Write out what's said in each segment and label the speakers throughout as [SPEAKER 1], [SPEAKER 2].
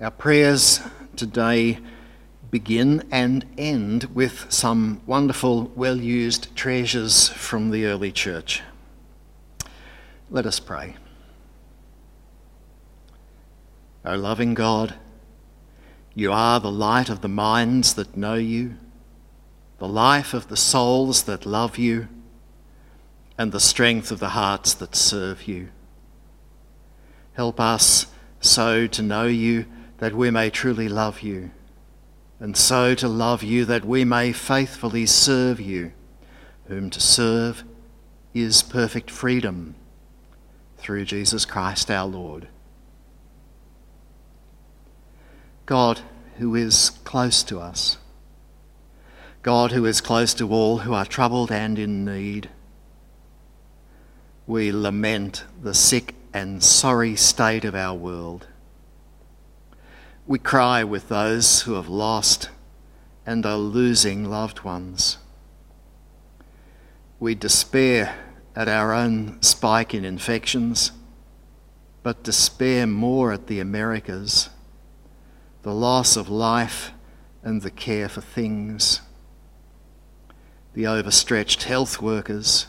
[SPEAKER 1] Our prayers today begin and end with some wonderful, well used treasures from the early church. Let us pray. O loving God, you are the light of the minds that know you, the life of the souls that love you, and the strength of the hearts that serve you. Help us so to know you that we may truly love you, and so to love you that we may faithfully serve you, whom to serve is perfect freedom through Jesus Christ our Lord. God, who is close to us, God, who is close to all who are troubled and in need, we lament the sick and sorry state of our world. We cry with those who have lost and are losing loved ones. We despair at our own spike in infections, but despair more at the Americas, the loss of life and the care for things, the overstretched health workers,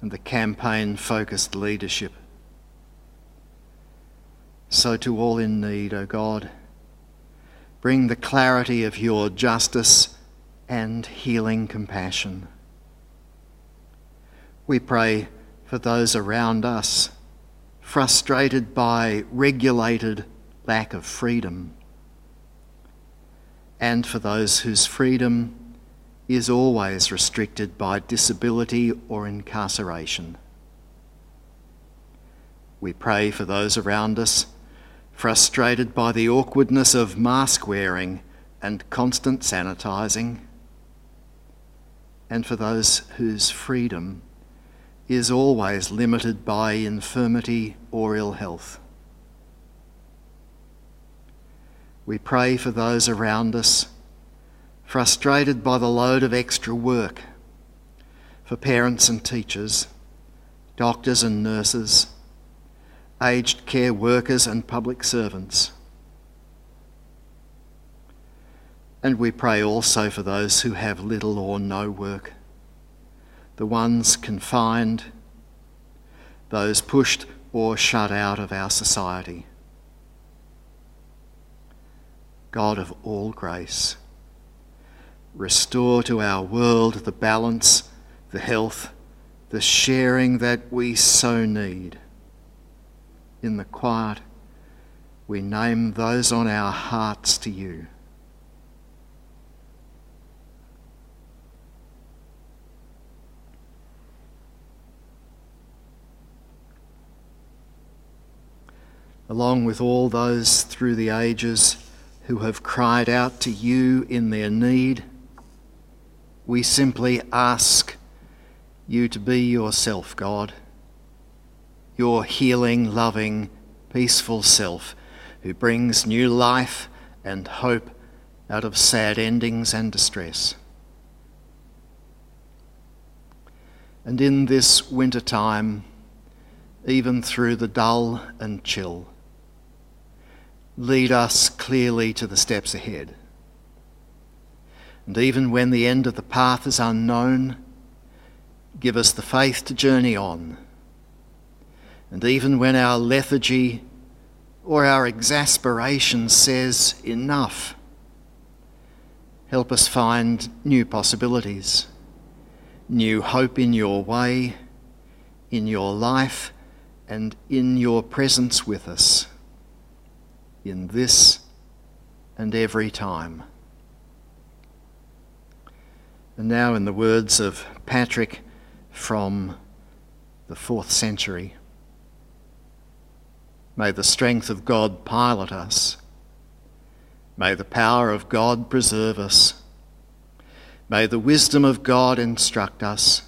[SPEAKER 1] and the campaign focused leadership. So, to all in need, O God, bring the clarity of your justice and healing compassion. We pray for those around us frustrated by regulated lack of freedom, and for those whose freedom is always restricted by disability or incarceration. We pray for those around us frustrated by the awkwardness of mask wearing and constant sanitising, and for those whose freedom is always limited by infirmity or ill health. We pray for those around us frustrated by the load of extra work, for parents and teachers, doctors and nurses, aged care workers and public servants. And we pray also for those who have little or no work, the ones confined, those pushed or shut out of our society. God of all grace, restore to our world the balance, the health, the sharing that we so need in the quiet, we name those on our hearts to you. Along with all those through the ages who have cried out to you in their need, we simply ask you to be yourself, God your healing, loving, peaceful self who brings new life and hope out of sad endings and distress. And in this winter time, even through the dull and chill, lead us clearly to the steps ahead. And even when the end of the path is unknown, give us the faith to journey on and even when our lethargy or our exasperation says enough, help us find new possibilities, new hope in your way, in your life, and in your presence with us, in this and every time. And now, in the words of Patrick from the fourth century. May the strength of God pilot us. May the power of God preserve us. May the wisdom of God instruct us.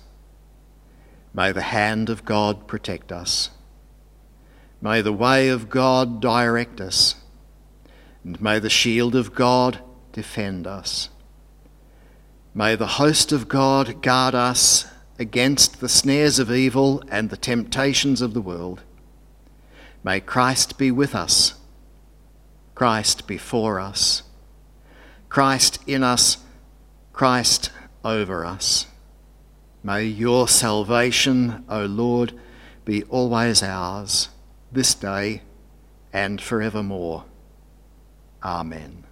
[SPEAKER 1] May the hand of God protect us. May the way of God direct us. And may the shield of God defend us. May the host of God guard us against the snares of evil and the temptations of the world. May Christ be with us. Christ before us, Christ in us, Christ over us. May your salvation, O Lord, be always ours, this day and forevermore. Amen.